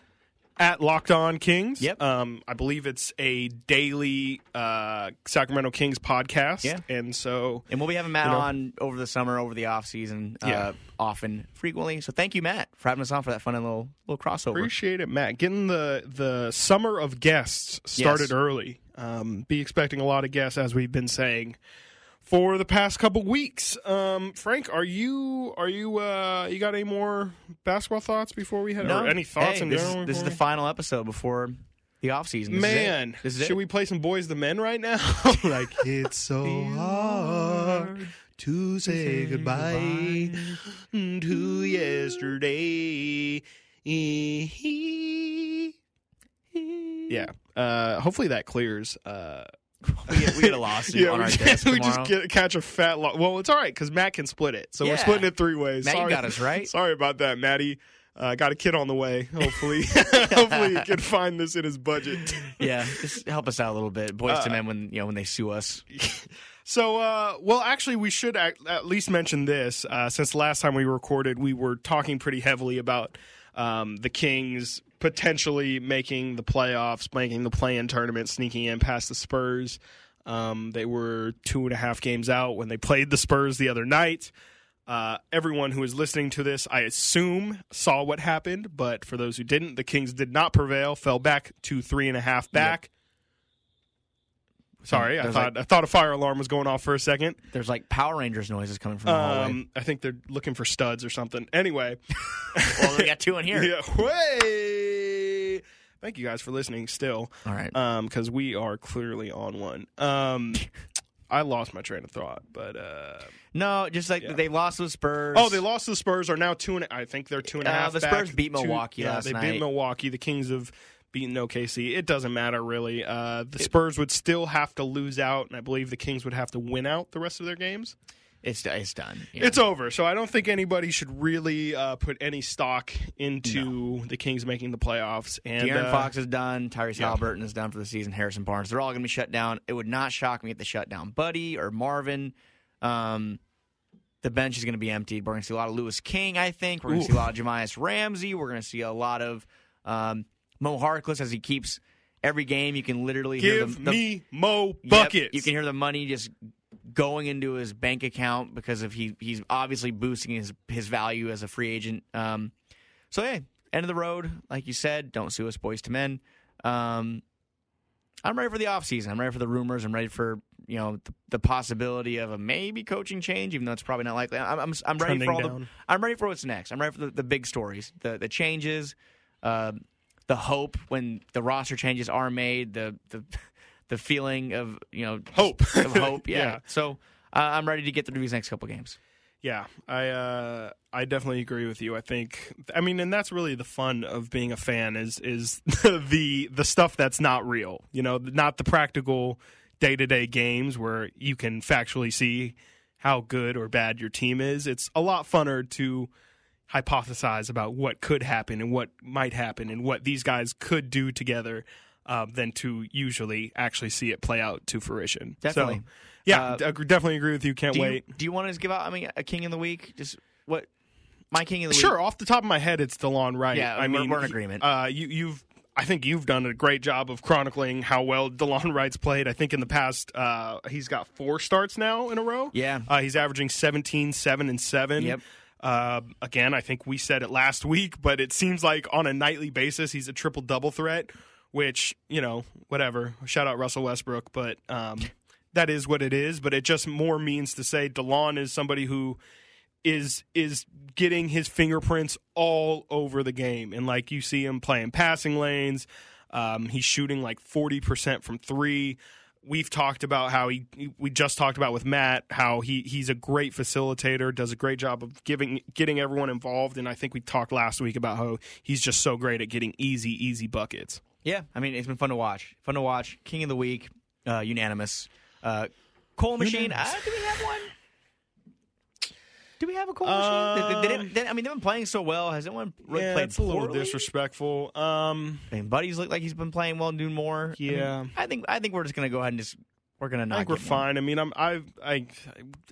At Locked On Kings.
Yep.
Um, I believe it's a daily uh, Sacramento Kings podcast.
Yeah.
And so
And we'll be having Matt
You know.
on over the summer, over the off season, uh,
Yeah.
often, frequently. So thank you, Matt, for having us on for that fun and little little crossover.
appreciate it, Matt. Getting the the summer of guests started
Yes.
early. Um, be expecting a lot of guests as we've been saying for the past couple weeks. Um, Frank, are you are you uh, you got any more basketball thoughts before we head?
No,
or any thoughts
hey,
in
this,
general?
is, this is the final episode before the off season. This
Man,
is it. This is
should
it.
we play some Boyz II Men right now? [laughs] [laughs] like it's so [laughs] hard to say goodbye to yesterday. Yeah. Uh, hopefully that clears. Uh,
we, get, we get a lawsuit
yeah,
on
we,
our
just-
desk [laughs]
we
tomorrow.
just get, catch a fat lo- Well, it's all right because Matt can split it. So we're splitting it three ways.
Matt,
Sorry.
got us right. [laughs]
Sorry about that, Maddie. Uh, got a kid on the way. Hopefully, [laughs] hopefully he can find this in his budget.
yeah, just help us out a little bit, boys
Uh,
to men. When you know when they sue us,
So, uh, well, actually, we should at, at least mention this. Uh, since last time we recorded, we were talking pretty heavily about um, the Kings potentially making the playoffs, making the play-in tournament, sneaking in past the Spurs. Um, they were two and a half games out when they played the Spurs the other night. Uh, everyone who is listening to this, I assume, saw what happened. But for those who didn't, the Kings did not prevail, fell back to three and a half back. Sorry, I
There's
thought I thought a fire alarm was going off for a second.
there's like Power Rangers noises coming from the hallway.
Um, I think they're looking for studs or something. Anyway, [laughs]
Well, we got two in here. [laughs]
yeah, way. Thank you guys for listening. Still,
All right.
um, because we are clearly on one. Um, I lost my train of thought, but uh,
no, just like
yeah.
they lost the Spurs.
oh, they lost to the Spurs. Are now two and I think they're two and a
Uh,
half.
the
back.
Spurs beat
Two-
Milwaukee
yeah,
last
they
night.
beat Milwaukee. The Kings have beaten OKC. It doesn't matter really. Uh, the Spurs would still have to lose out, and I believe the Kings would have to win out the rest of their games.
It's it's done. Yeah.
It's over. So I don't think anybody should really uh, put any stock into the Kings making the playoffs. And
De'Aaron
uh,
Fox is done. Tyrese
yeah.
Halliburton is done for the season. Harrison Barnes. They're all going to be shut down. It would not shock me if they shut down Buddy or Marvin. Um, the bench is going to be emptied. We're going to see a lot of Louis King, I think. We're going to see a lot of Jahmi'us Ramsey. We're going to see a lot of um, Mo Harkless as he keeps every game. You can literally hear
give
the, the
me Mo
Yep,
buckets.
you can hear the money just going into his bank account because of he he's obviously boosting his his value as a free agent. Um, so yeah, end of the road, like you said. Don't sue us, Boyz II Men. Um, I'm ready for the offseason. I'm ready for the rumors. I'm ready for you know the, the possibility of a maybe coaching change, even though it's probably not likely. I'm I'm, I'm ready
Trending
for all the. I'm ready for what's next. I'm ready for the, the big stories, the the changes, uh, the hope when the roster changes are made, the the [laughs] the feeling of you know
Hope.
of hope. [laughs] Yeah.
Yeah.
So uh, I'm ready to get through these next couple games.
Yeah, I uh, I definitely agree with you. I think I mean, and that's really the fun of being a fan is is [laughs] the the stuff that's not real. You know, not the practical day to day games where you can factually see how good or bad your team is. It's a lot funner to hypothesize about what could happen and what might happen and what these guys could do together um, than to usually actually see it play out to fruition.
Definitely.
So, yeah,
Uh,
d- definitely agree with you. Can't
Do you,
wait.
do you want to give out? I mean, a king of the week. Just what my king of the week.
Sure, off the top of my head, it's DeLon Wright.
Yeah,
I
we're-
mean,
we're in agreement.
Uh, you, you've, I think you've done a great job of chronicling how well DeLon Wright's played. I think in the past, uh, he's got four starts now in a row.
Yeah.
uh, he's averaging 17, 7, and 7.
Yep.
Uh, again, I think we said it last [laughs] week, but it seems like on a nightly basis, he's a triple double threat, which, you know, whatever. Shout out Russell Westbrook, but um, that is what it is. But it just more means to say DeLon is somebody who is is getting his fingerprints all over the game, and like you see him playing passing lanes. Um, he's shooting like forty percent from three. We've talked about how he. We just talked about with Matt how he he's a great facilitator, does a great job of giving getting everyone involved, and I think we talked last week about how he's just so great at getting easy easy buckets.
Yeah, I mean, it's been fun to watch. Fun to watch. King of the week, uh, unanimous. Uh, Coal Machine. Uh, do we have one? Do we have a Coal Machine? They- they- they didn't- they- I mean, they've been playing so well. Has anyone really
yeah,
played
it's a little disrespectful. Um,
I mean, Buddy's looked like he's been playing well, and doing more. I mean,
Yeah.
I think I think we're just gonna go ahead and just We're gonna not.
I think we're
get one.
fine. I mean, I'm I I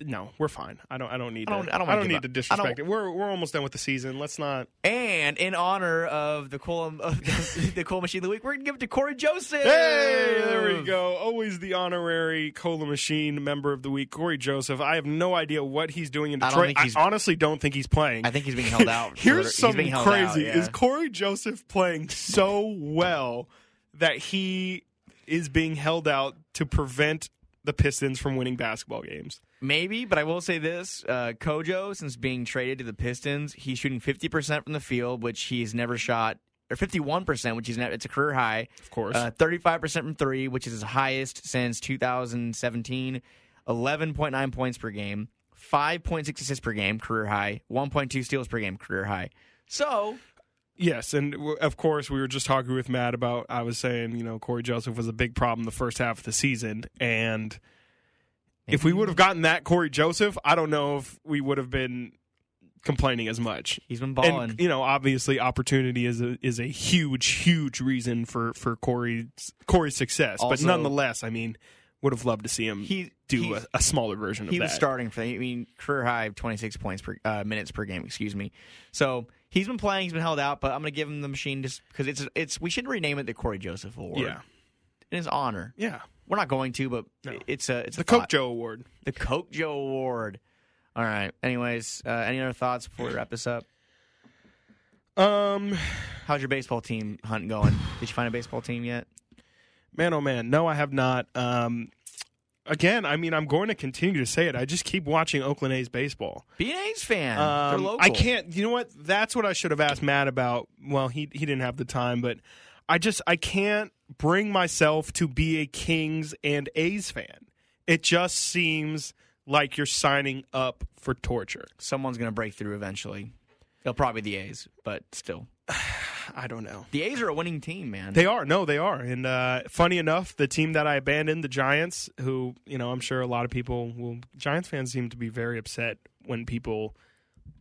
no, we're fine. I don't I don't need
I don't-
to
I don't
I don't need
up.
to disrespect it. We're we're almost done with the season. Let's not.
And in honor of the cool um, of the, [laughs] the cool machine of the week, we're gonna give it to Cory Joseph.
Hey, there we go. Always the honorary Cola Machine member of the week, Cory Joseph. I have no idea what he's doing in
I don't
Detroit.
think
I, honestly don't think he's playing.
I think he's being held out. [laughs]
Here's
He's
something
being held out,
crazy:
yeah.
is Cory Joseph playing so well that he is being held out to prevent the Pistons from winning basketball games.
Maybe, but I will say this: uh, Kojo, since being traded to the Pistons, he's shooting fifty percent from the field, which he's never shot, or fifty-one percent, which never, it's a career high.
Of course.
Uh, Thirty-five percent from three, which is his highest since 2017. Eleven point nine points per game, five point six assists per game, career high. One point two steals per game, career high. So
Yes, and of course we were just talking with Matt about. I was saying, you know, Cory Joseph was a big problem the first half of the season, and if we would have gotten that Cory Joseph, I don't know if we would have been complaining as much.
he's been balling.
And you know, obviously, opportunity is a is a huge, huge reason for for Cory's Cory's success. but nonetheless, I mean, would have loved to see him
He-
do a, a smaller version of
he
that.
was starting for I mean career high of 26 points per uh, minutes per game, excuse me. So he's been playing, he's been held out, but I'm going to give him the machine just because it's it's we should rename it the Cory Joseph Award.
yeah,
in his honor.
yeah.
We're not going to, but
No.
it's a it's
The
a
Coke
thought.
Joe Award.
the Coke Joe Award. All right. Anyways, uh, any other thoughts before we wrap this up?
Um,
How's your baseball team hunt going? Did you find a baseball team yet? [sighs]
man, oh man, no, I have not. Um, again, I mean, I'm going to continue to say it. I just keep watching Oakland A's baseball.
Be an A's fan. They're
Um,
local.
I can't. You know what? That's what I should have asked Matt about. Well, he he didn't have the time, but I just I can't bring myself to be a Kings and A's fan. It just seems like you're signing up for torture.
Someone's going to break through eventually. It'll probably be the A's, but still. [sighs] [sighs] [sighs]
I don't know.
The A's are a winning team, man.
They are. No, they are. And uh, funny enough, the team that I abandoned, the Giants, who, you know, I'm sure a lot of people will, Giants fans seem to be very upset when people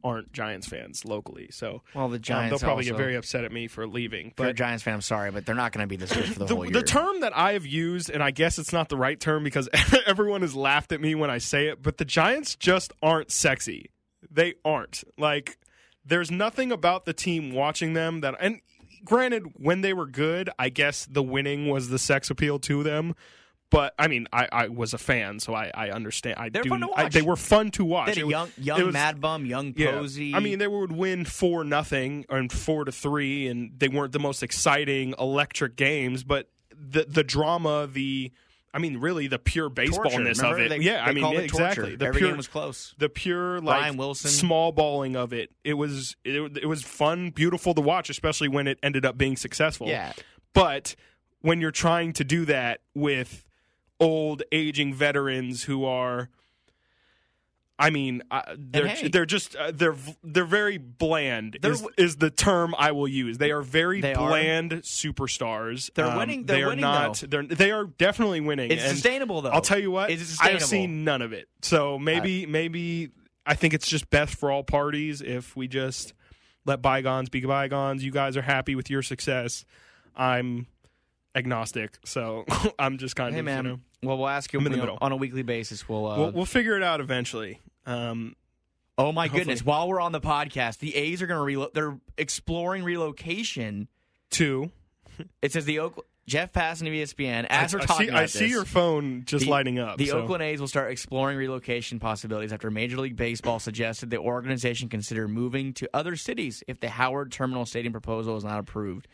aren't Giants fans locally. So
well, the
um,
Giants
they'll probably
also,
get very upset at me for leaving.
If you're a
But
Giants fan, I'm sorry, but they're not going to be this good for the,
the,
whole year.
the term that I have used, and I guess it's not the right term because [laughs] everyone has laughed at me when I say it, but the Giants just aren't sexy. They aren't. Like, there's nothing about the team watching them that, and granted, when they were good, I guess the winning was the sex appeal to them. But I mean, I, I was a fan, so I, I understand. I
They're
do.
fun to
I, they were fun to watch.
they young, young
was-
Mad Bum, young
yeah. I mean, they would win four nothing and four to three, and they weren't the most exciting, electric games. But the the drama, the I mean, really, the pure
torture.
baseballness of it.
They,
yeah,
they
I mean,
it
exactly. The
Every
pure
game was close.
the pure like
Brian Wilson.
small balling of it. It was it, it was fun, beautiful to watch, especially when it ended up being successful.
Yeah.
But when you're trying to do that with old aging veterans who are I mean, uh, they're
hey.
they're just uh, they're they're very bland.
They're
is, is the term I will use? They are very
They are.
bland superstars.
They're
Um,
winning- they're
they are
winning,
not.
though.
They're they are definitely winning.
It's
and
sustainable, though.
I'll tell you what.
It's
I've seen none of it. So maybe maybe I think it's just best for all parties if we just let bygones be bygones. You guys are happy with your success. I'm agnostic, so [laughs] I'm just kind
Hey,
of
man.
you know
Well, we'll ask you, you know, on a weekly basis. We'll, uh,
we'll, we'll figure it out eventually. Um,
Oh my
Hopefully.
goodness! While we're on the podcast, the A's are going to relo- They're exploring relocation.
to. [laughs]
It says the Oak Jeff Passan of ESPN. As we're
I
talking
see,
about
I see
this,
your phone just
the-
lighting up.
The
so.
Oakland A's will start exploring relocation possibilities after Major League Baseball suggested the organization consider moving to other cities if the Howard Terminal Stadium proposal is not approved.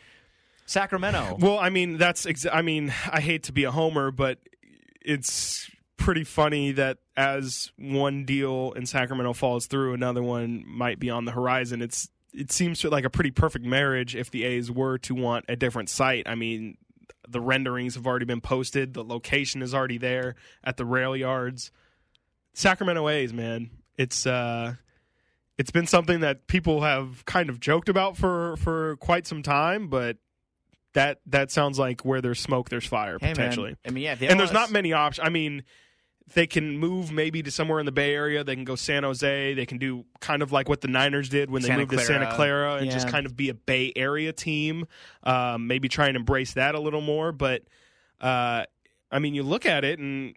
Sacramento.
Well, I mean, that's. Exa- I mean, I hate to be a homer, but it's pretty funny that as one deal in Sacramento falls through, another one might be on the horizon. It's it seems like a pretty perfect marriage if the A's were to want a different site. I mean, the renderings have already been posted, the location is already there at the rail yards. Sacramento A's, man, it's uh it's been something that people have kind of joked about for for quite some time, but that that sounds like where there's smoke, there's fire
Hey, man.
potentially.
I mean, yeah.
And there's not many options. I mean, they can move maybe to somewhere in the Bay Area. They can go San Jose. They can do kind of like what the Niners did when they
Santa
moved to Santa
Clara.
Clara and just kind of be a Bay Area team. Um, maybe try and embrace that a little more. But uh, I mean, you look at it and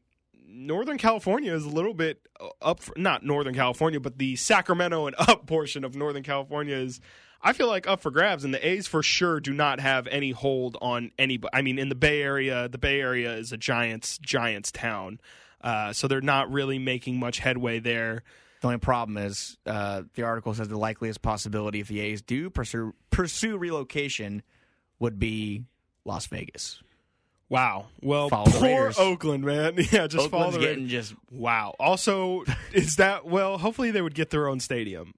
Northern California is a little bit up. For, not Northern California, but the Sacramento and [laughs] up portion of Northern California is. I feel like up for grabs, and the A's for sure do not have any hold on any. I mean, in the Bay Area, the Bay Area is a Giants Giants town, uh, so they're not really making much headway there.
The only problem is uh, the article says the likeliest possibility if the A's do pursue, pursue relocation would be Las Vegas.
Wow. Well,
Follow
poor Oakland, man. [laughs] Yeah, just follow
Oakland's
the
getting just
Wow. Also, is that well? Hopefully, they would get their own stadium.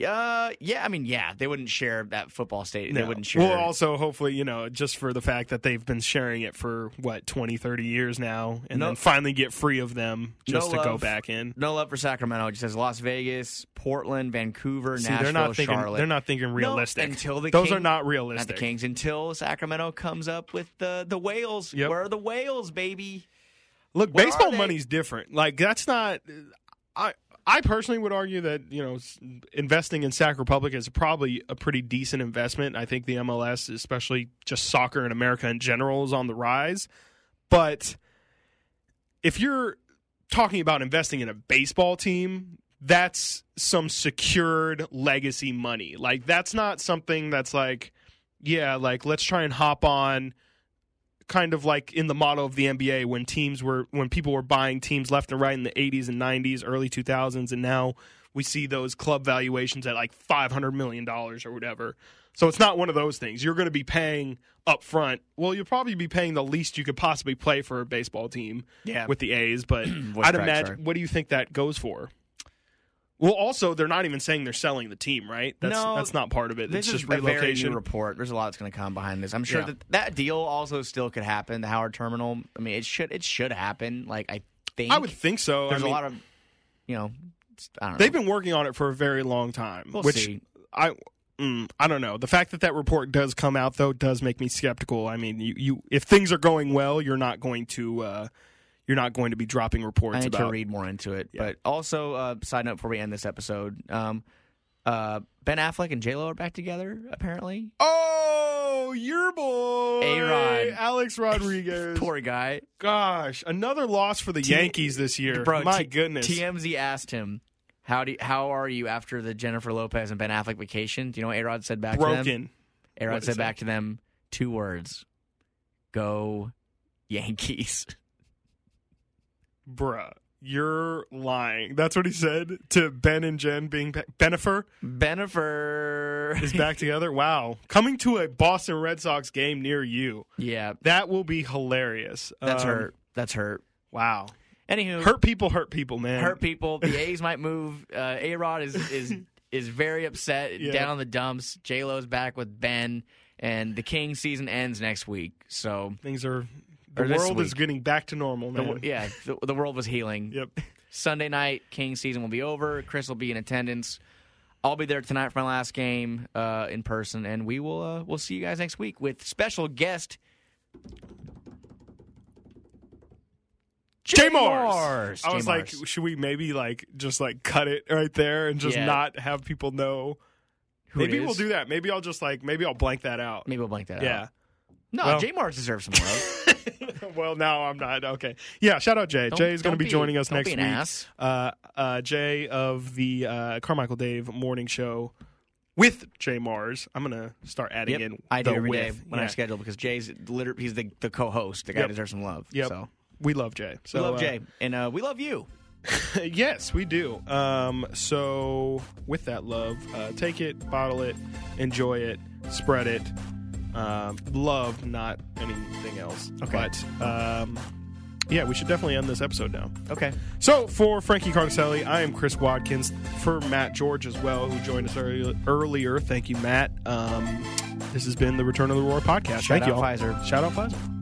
Uh, yeah. I mean, yeah, they wouldn't share that football stadium. They wouldn't share.
Well, also, hopefully, you know, just for the fact that they've been sharing it for what 20, 30 years now, and
No-
then finally get free of them just
No
to go back in.
no love for Sacramento. It just says Las Vegas, Portland, Vancouver,
See,
Nashville,
they're not thinking.
Charlotte.
They're not thinking realistic.
until the
those
King-
are not
Not
realistic.
the Kings until Sacramento comes up with the the whales.
Yep.
Where are the whales, baby?
Look,
Where
baseball money's different. Like that's not. I I personally would argue that you know investing in Sac Republic is probably a pretty decent investment. I think the MLS, especially just soccer in America in general, is on the rise. But if you're talking about investing in a baseball team, that's some secured legacy money. Like that's not something that's like, yeah, like let's try and hop on kind of like in the model of the NBA when teams were when people were buying teams left and right in the 80s and 90s, early 2000s and now we see those club valuations at like 500 million dollars or whatever. So it's not one of those things. You're going to be paying up front. Well, you'll probably be paying the least you could possibly play for a baseball team
Yeah.
with the A's, but [clears throat] I'd imagine
sorry.
what do you think that goes for? Well, also they're not even saying they're selling the team, right? That's
No,
that's not part of it.
This
It's
is
just
a very
relocation.
new report. There's a lot that's going to come behind this. I'm sure
Yeah.
that that deal also still could happen. The Howard Terminal. I mean, it should it should happen. Like I think
I would think so.
there's
I mean,
a lot of you know. I don't know.
They've been working on it for a very long time,
We'll
which
see.
I mm, I don't know. The fact that that report does come out though does make me skeptical. I mean, you, you if things are going well, you're not going to uh, you're not going to be dropping reports
I need
about.
to read more into it.
Yeah.
But also, uh, side note before we end this episode, um, uh, Ben Affleck and J Lo are back together. Apparently,
Oh, your boy,
A-Rod.
Alex [laughs] Rodriguez.
poor guy.
Gosh, another loss for the
T-
Yankees this year.
Bro,
My
T-
goodness.
TMZ asked him, "How do you, how are you after the Jennifer Lopez and Ben Affleck vacation?" Do you know what A Rod said back to them?
Broken.
A Rod said back to them two words: "Go Yankees." [laughs]
Bruh, you're lying. That's what he said to Ben and Jen being Bennifer
Bennifer
is back together. Wow. Coming to a Boston Red Sox game near you.
yeah,
That will be hilarious.
that's
Um,
hurt. That's hurt.
Wow.
Anywho,
Hurt people hurt people, man.
hurt people. The A's [laughs] might move. Uh, A Rod is is is very upset,
Yeah.
down in the dumps. J Lo's back with Ben, and the King season ends next week. So
Things are the world is getting back to normal,
the, yeah, the, the world was healing.
Yep. [laughs]
Sunday night, King season will be over. Chris will be in attendance. I'll be there tonight for my last game uh, in person, and we will uh, we'll see you guys next week with special guest
J
Mars.
Mars. I was like, should we maybe like just like cut it right there and just
Yeah.
not have people know?
Who
maybe we'll do that. Maybe I'll just like maybe I'll blank that out.
Maybe we'll blank that
Yeah.
out. Yeah. No,
Well-
J Mars deserves some love. [laughs] [laughs]
well, now I'm not okay. Yeah, shout out Jay.
Don't-
Jay's going to be
be-
joining us next
be an
week.
ass.
Uh, uh, Jay of the uh, Carmichael Dave Morning Show with Jay Mars. I'm going to start adding
Yep.
in.
I do
the
every day
with.
when I
Yeah.
schedule because Jay's literally he's the, the co-host. The guy
Yep.
deserves some love.
Yep.
So
We love Jay. So,
we love
uh,
Jay, and uh, we love you. [laughs]
yes, we do. Um, so, with that love, uh, take it, bottle it, enjoy it, spread it. Um, love, not anything else.
Okay.
But um, yeah, we should definitely end this episode now.
Okay.
So, for Frankie Carticelli, I am Chris Watkins. For Matt George as well, who joined us early, earlier. Thank you, Matt. Um, this has been the Return of the Roar podcast.
Shout
Thank you all.
Pfizer.
Shout out Pfizer.